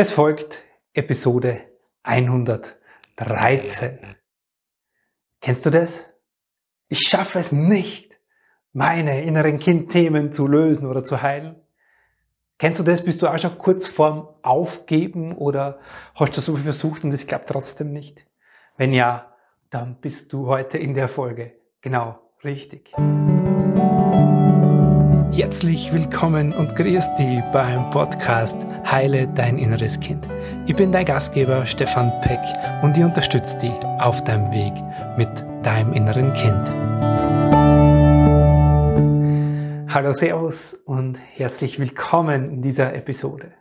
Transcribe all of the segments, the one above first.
Es folgt Episode 113. Kennst du das? Ich schaffe es nicht, meine inneren Kindthemen zu lösen oder zu heilen. Kennst du das? Bist du auch schon kurz vorm Aufgeben oder hast du so viel versucht und es klappt trotzdem nicht? Wenn ja, dann bist du heute in der Folge genau richtig. Herzlich willkommen und grüß dich beim Podcast Heile dein inneres Kind. Ich bin dein Gastgeber Stefan Peck und ich unterstütze dich auf deinem Weg mit deinem inneren Kind. Hallo, Servus und herzlich willkommen in dieser Episode.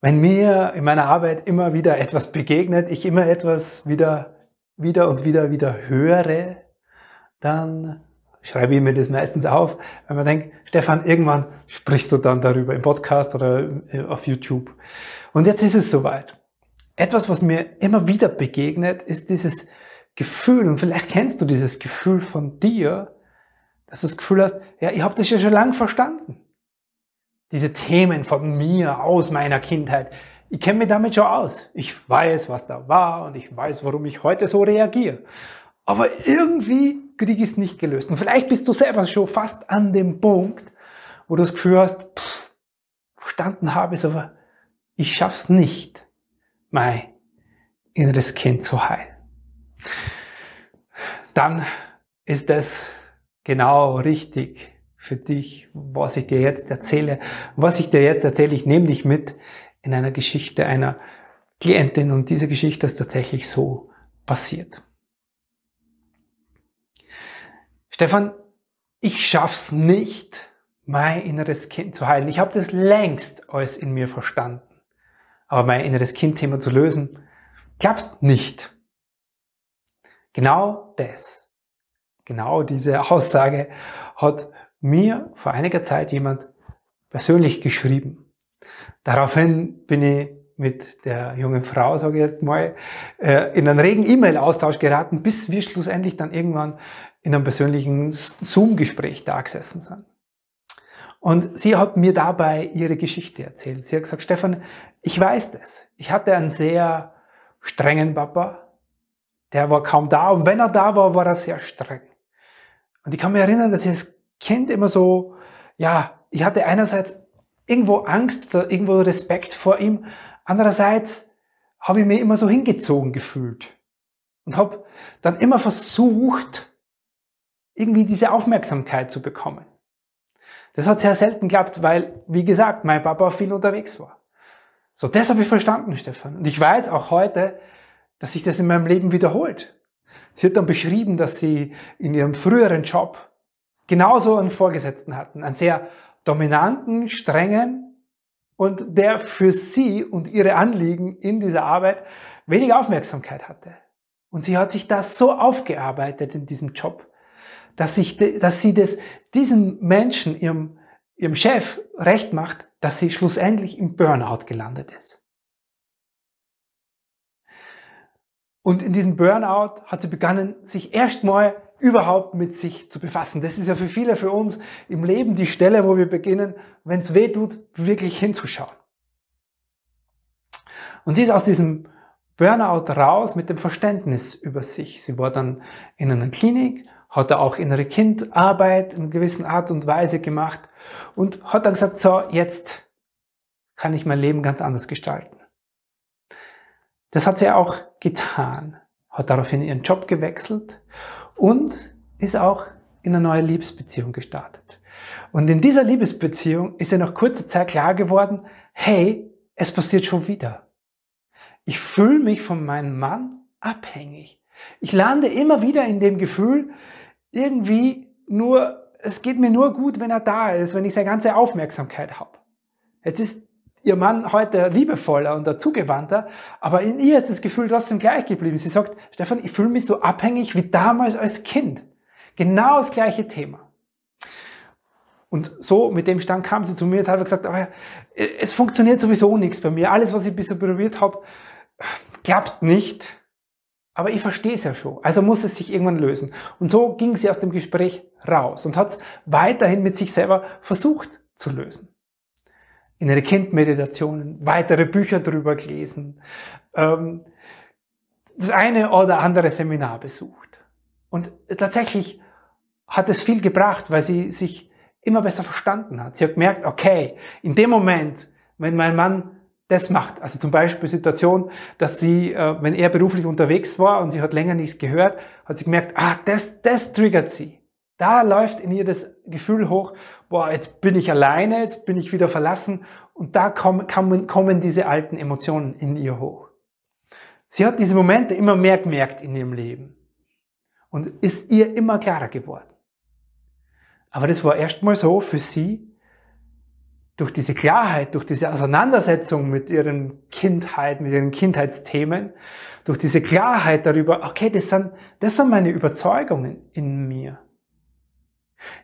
Wenn mir in meiner Arbeit immer wieder etwas begegnet, ich immer etwas wieder, wieder und wieder, wieder höre, dann schreibe ich mir das meistens auf, weil man denkt, Stefan, irgendwann sprichst du dann darüber im Podcast oder äh, auf YouTube. Und jetzt ist es soweit. Etwas, was mir immer wieder begegnet, ist dieses Gefühl, und vielleicht kennst du dieses Gefühl von dir, dass du das Gefühl hast, ja, ich habe das ja schon lange verstanden. Diese Themen von mir aus meiner Kindheit, ich kenne mich damit schon aus. Ich weiß, was da war und ich weiß, warum ich heute so reagiere. Aber irgendwie kriege ich es nicht gelöst. Und vielleicht bist du selber schon fast an dem Punkt, wo du das Gefühl hast, pff, verstanden habe ich es, aber ich schaff's nicht, mein inneres Kind zu heilen. Dann ist es genau richtig für dich, was ich dir jetzt erzähle. Was ich dir jetzt erzähle, ich nehme dich mit in einer Geschichte einer Klientin und diese Geschichte ist tatsächlich so passiert. Stefan, ich schaff's nicht, mein inneres Kind zu heilen. Ich habe das längst alles in mir verstanden. Aber mein inneres Kind-Thema zu lösen, klappt nicht. Genau das, genau diese Aussage hat mir vor einiger Zeit jemand persönlich geschrieben. Daraufhin bin ich mit der jungen Frau, sage ich jetzt mal, äh, in einen regen E-Mail-Austausch geraten, bis wir schlussendlich dann irgendwann in einem persönlichen Zoom-Gespräch da gesessen sind. Und sie hat mir dabei ihre Geschichte erzählt. Sie hat gesagt, Stefan, ich weiß das. Ich hatte einen sehr strengen Papa. Der war kaum da. Und wenn er da war, war er sehr streng. Und ich kann mich erinnern, dass ich als Kind immer so, ja, ich hatte einerseits irgendwo Angst oder irgendwo Respekt vor ihm. Andererseits habe ich mich immer so hingezogen gefühlt. Und habe dann immer versucht, irgendwie diese Aufmerksamkeit zu bekommen. Das hat sehr selten geklappt, weil, wie gesagt, mein Papa viel unterwegs war. So, das habe ich verstanden, Stefan. Und ich weiß auch heute, dass sich das in meinem Leben wiederholt. Sie hat dann beschrieben, dass sie in ihrem früheren Job genauso einen Vorgesetzten hatten, einen sehr dominanten, strengen und der für sie und ihre Anliegen in dieser Arbeit wenig Aufmerksamkeit hatte. Und sie hat sich das so aufgearbeitet in diesem Job, dass, sich, dass sie das, diesem Menschen, ihrem, ihrem Chef, recht macht, dass sie schlussendlich im Burnout gelandet ist. Und in diesem Burnout hat sie begonnen, sich erstmal überhaupt mit sich zu befassen. Das ist ja für viele für uns im Leben die Stelle, wo wir beginnen, wenn es weh tut, wirklich hinzuschauen. Und sie ist aus diesem Burnout raus mit dem Verständnis über sich. Sie war dann in einer Klinik hat er auch innere Kindarbeit in gewisser Art und Weise gemacht und hat dann gesagt, so, jetzt kann ich mein Leben ganz anders gestalten. Das hat sie auch getan, hat daraufhin ihren Job gewechselt und ist auch in eine neue Liebesbeziehung gestartet. Und in dieser Liebesbeziehung ist ihr nach kurzer Zeit klar geworden, hey, es passiert schon wieder. Ich fühle mich von meinem Mann abhängig. Ich lande immer wieder in dem Gefühl, irgendwie nur, es geht mir nur gut, wenn er da ist, wenn ich seine ganze Aufmerksamkeit habe. Jetzt ist ihr Mann heute liebevoller und dazugewandter, aber in ihr ist das Gefühl trotzdem gleich geblieben. Sie sagt, Stefan, ich fühle mich so abhängig wie damals als Kind. Genau das gleiche Thema. Und so mit dem Stand kam sie zu mir und hat gesagt, aber es funktioniert sowieso nichts bei mir. Alles, was ich bisher probiert habe, klappt nicht. Aber ich verstehe es ja schon. Also muss es sich irgendwann lösen. Und so ging sie aus dem Gespräch raus und hat es weiterhin mit sich selber versucht zu lösen. Innere Kindmeditationen, weitere Bücher drüber gelesen, ähm, das eine oder andere Seminar besucht. Und tatsächlich hat es viel gebracht, weil sie sich immer besser verstanden hat. Sie hat gemerkt, okay, in dem Moment, wenn mein Mann das macht, also zum Beispiel Situation, dass sie, äh, wenn er beruflich unterwegs war und sie hat länger nichts gehört, hat sie gemerkt, ah, das, das triggert sie. Da läuft in ihr das Gefühl hoch, boah, jetzt bin ich alleine, jetzt bin ich wieder verlassen und da kommen, kommen, diese alten Emotionen in ihr hoch. Sie hat diese Momente immer mehr gemerkt in ihrem Leben und ist ihr immer klarer geworden. Aber das war erstmal so für sie, durch diese Klarheit, durch diese Auseinandersetzung mit ihren Kindheit, mit ihren Kindheitsthemen, durch diese Klarheit darüber, okay, das sind, das sind meine Überzeugungen in mir.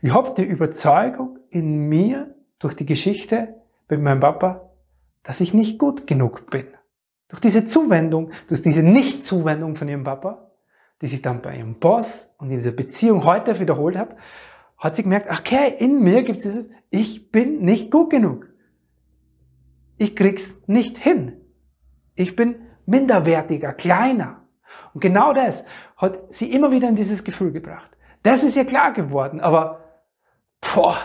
Ich habe die Überzeugung in mir durch die Geschichte mit meinem Papa, dass ich nicht gut genug bin. Durch diese Zuwendung, durch diese Nicht-Zuwendung von ihrem Papa, die sich dann bei ihrem Boss und in dieser Beziehung heute wiederholt hat, hat sie gemerkt, okay, in mir gibt es dieses, ich bin nicht gut genug. Ich krieg's nicht hin. Ich bin minderwertiger, kleiner. Und genau das hat sie immer wieder in dieses Gefühl gebracht. Das ist ihr klar geworden, aber boah,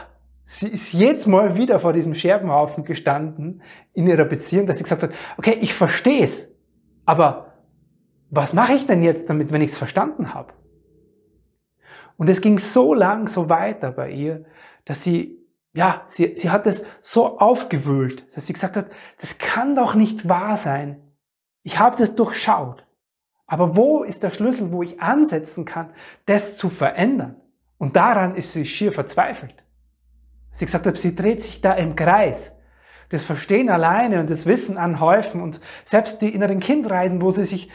sie ist jetzt mal wieder vor diesem Scherbenhaufen gestanden in ihrer Beziehung, dass sie gesagt hat, okay, ich verstehe es, aber was mache ich denn jetzt damit, wenn ich es verstanden habe? Und es ging so lang so weiter bei ihr, dass sie, ja, sie, sie hat es so aufgewühlt, dass sie gesagt hat, das kann doch nicht wahr sein. Ich habe das durchschaut. Aber wo ist der Schlüssel, wo ich ansetzen kann, das zu verändern? Und daran ist sie schier verzweifelt. Sie gesagt hat, sie dreht sich da im Kreis. Das Verstehen alleine und das Wissen anhäufen und selbst die inneren Kindreisen, wo sie sich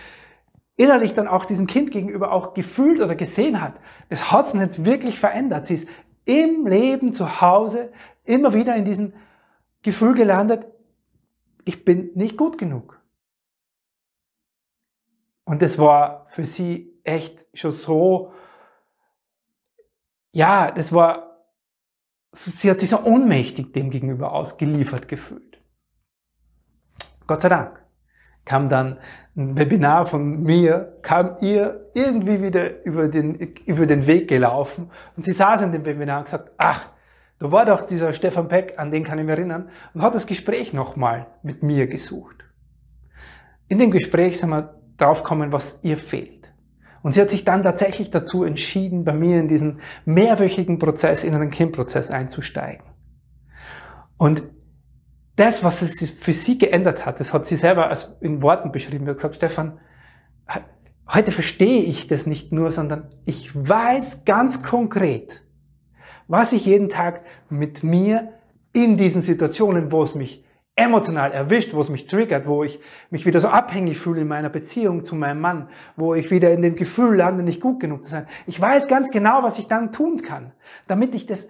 innerlich dann auch diesem Kind gegenüber auch gefühlt oder gesehen hat, das hat es nicht wirklich verändert. Sie ist im Leben zu Hause immer wieder in diesem Gefühl gelandet, ich bin nicht gut genug. Und das war für sie echt schon so, ja, das war, sie hat sich so ohnmächtig dem gegenüber ausgeliefert gefühlt. Gott sei Dank kam dann ein Webinar von mir, kam ihr irgendwie wieder über den, über den Weg gelaufen und sie saß in dem Webinar und gesagt, ach, da war doch dieser Stefan Peck, an den kann ich mich erinnern, und hat das Gespräch nochmal mit mir gesucht. In dem Gespräch sind wir draufgekommen, was ihr fehlt. Und sie hat sich dann tatsächlich dazu entschieden, bei mir in diesen mehrwöchigen Prozess, in einen Kindprozess einzusteigen. Und das, was es für sie geändert hat, das hat sie selber in Worten beschrieben. Sie hat gesagt, Stefan, heute verstehe ich das nicht nur, sondern ich weiß ganz konkret, was ich jeden Tag mit mir in diesen Situationen, wo es mich emotional erwischt, wo es mich triggert, wo ich mich wieder so abhängig fühle in meiner Beziehung zu meinem Mann, wo ich wieder in dem Gefühl lande, nicht gut genug zu sein. Ich weiß ganz genau, was ich dann tun kann, damit ich das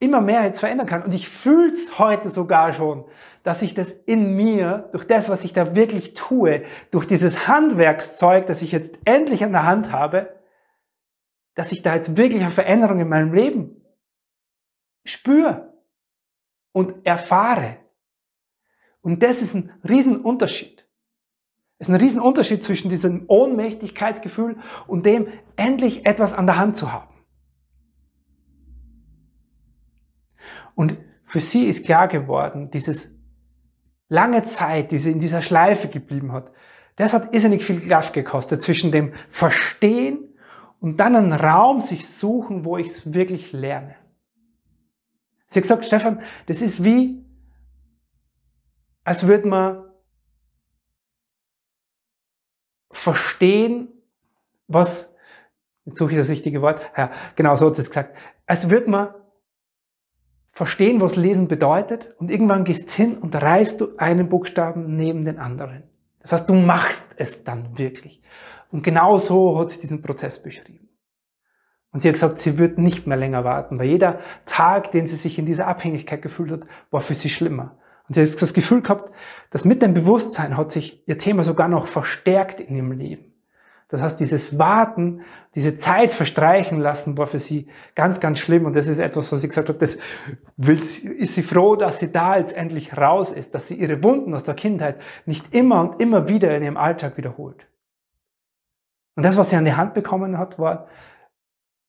immer mehr jetzt verändern kann. Und ich fühle es heute sogar schon, dass ich das in mir, durch das, was ich da wirklich tue, durch dieses Handwerkszeug, das ich jetzt endlich an der Hand habe, dass ich da jetzt wirklich eine Veränderung in meinem Leben spüre und erfahre. Und das ist ein Riesenunterschied. Es ist ein Riesenunterschied zwischen diesem Ohnmächtigkeitsgefühl und dem, endlich etwas an der Hand zu haben. Und für sie ist klar geworden, dieses lange Zeit, die sie in dieser Schleife geblieben hat, das hat irrsinnig viel Kraft gekostet zwischen dem Verstehen und dann einen Raum sich suchen, wo ich es wirklich lerne. Sie hat gesagt, Stefan, das ist wie, als würde man verstehen, was, jetzt suche ich das richtige Wort, ja, genau so hat es gesagt, als würde man verstehen, was Lesen bedeutet und irgendwann gehst hin und reißt du einen Buchstaben neben den anderen. Das heißt, du machst es dann wirklich. Und genau so hat sie diesen Prozess beschrieben. Und sie hat gesagt, sie wird nicht mehr länger warten, weil jeder Tag, den sie sich in dieser Abhängigkeit gefühlt hat, war für sie schlimmer. Und sie hat das Gefühl gehabt, dass mit dem Bewusstsein hat sich ihr Thema sogar noch verstärkt in ihrem Leben. Das heißt, dieses Warten, diese Zeit verstreichen lassen, war für sie ganz, ganz schlimm. Und das ist etwas, was sie gesagt hat, das will, ist sie froh, dass sie da jetzt endlich raus ist, dass sie ihre Wunden aus der Kindheit nicht immer und immer wieder in ihrem Alltag wiederholt. Und das, was sie an die Hand bekommen hat, war,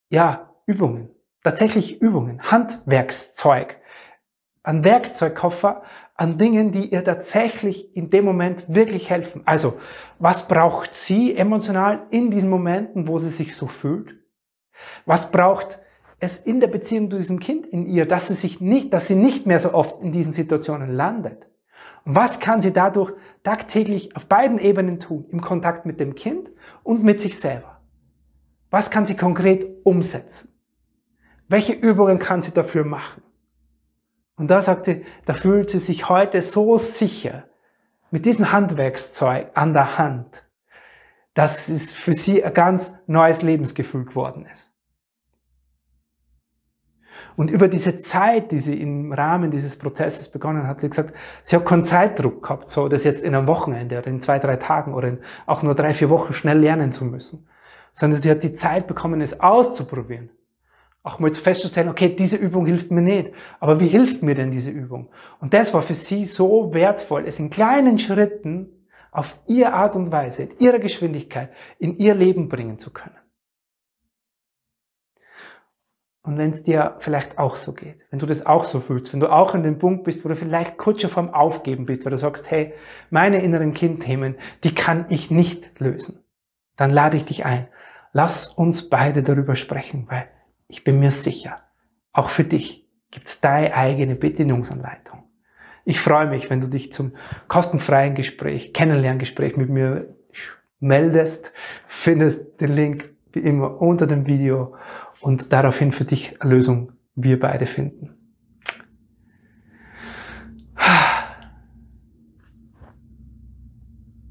ja, Übungen. Tatsächlich Übungen. Handwerkszeug. Ein Werkzeugkoffer, an Dingen, die ihr tatsächlich in dem Moment wirklich helfen. Also, was braucht sie emotional in diesen Momenten, wo sie sich so fühlt? Was braucht es in der Beziehung zu diesem Kind in ihr, dass sie sich nicht, dass sie nicht mehr so oft in diesen Situationen landet? Und was kann sie dadurch tagtäglich auf beiden Ebenen tun? Im Kontakt mit dem Kind und mit sich selber. Was kann sie konkret umsetzen? Welche Übungen kann sie dafür machen? Und da sagt sie, da fühlt sie sich heute so sicher mit diesem Handwerkszeug an der Hand, dass es für sie ein ganz neues Lebensgefühl geworden ist. Und über diese Zeit, die sie im Rahmen dieses Prozesses begonnen hat, sie gesagt, sie hat keinen Zeitdruck gehabt, so das jetzt in einem Wochenende oder in zwei, drei Tagen oder in auch nur drei, vier Wochen schnell lernen zu müssen, sondern sie hat die Zeit bekommen, es auszuprobieren auch mal festzustellen, okay, diese Übung hilft mir nicht. Aber wie hilft mir denn diese Übung? Und das war für sie so wertvoll, es in kleinen Schritten auf ihre Art und Weise, in ihrer Geschwindigkeit, in ihr Leben bringen zu können. Und wenn es dir vielleicht auch so geht, wenn du das auch so fühlst, wenn du auch an dem Punkt bist, wo du vielleicht kurz schon vorm Aufgeben bist, weil du sagst, hey, meine inneren Kindthemen, die kann ich nicht lösen, dann lade ich dich ein. Lass uns beide darüber sprechen, weil ich bin mir sicher, auch für dich gibt's deine eigene Bedienungsanleitung. Ich freue mich, wenn du dich zum kostenfreien Gespräch, Kennenlerngespräch mit mir meldest. Findest den Link wie immer unter dem Video und daraufhin für dich eine Lösung wir beide finden.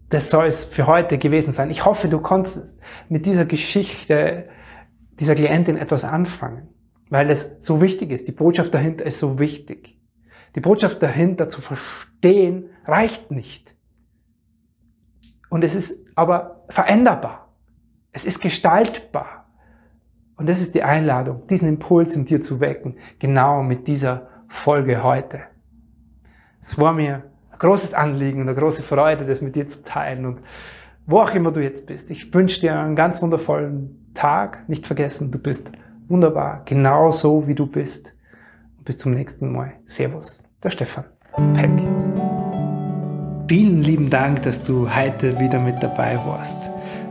Das soll es für heute gewesen sein. Ich hoffe, du konntest mit dieser Geschichte dieser Klientin etwas anfangen, weil es so wichtig ist. Die Botschaft dahinter ist so wichtig. Die Botschaft dahinter zu verstehen reicht nicht. Und es ist aber veränderbar. Es ist gestaltbar. Und das ist die Einladung, diesen Impuls in dir zu wecken, genau mit dieser Folge heute. Es war mir ein großes Anliegen und eine große Freude, das mit dir zu teilen. Und wo auch immer du jetzt bist, ich wünsche dir einen ganz wundervollen Tag nicht vergessen, du bist wunderbar, genau so wie du bist. Bis zum nächsten Mal. Servus, der Stefan Peck. Vielen lieben Dank, dass du heute wieder mit dabei warst.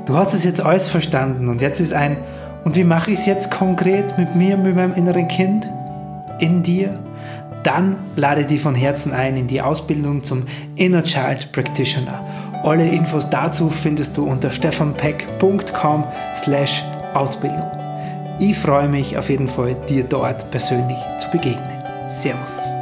Du hast es jetzt alles verstanden und jetzt ist ein, und wie mache ich es jetzt konkret mit mir, mit meinem inneren Kind? In dir? Dann lade dich von Herzen ein in die Ausbildung zum Inner Child Practitioner alle Infos dazu findest du unter stefanpeck.com slash Ausbildung. Ich freue mich auf jeden Fall, dir dort persönlich zu begegnen. Servus.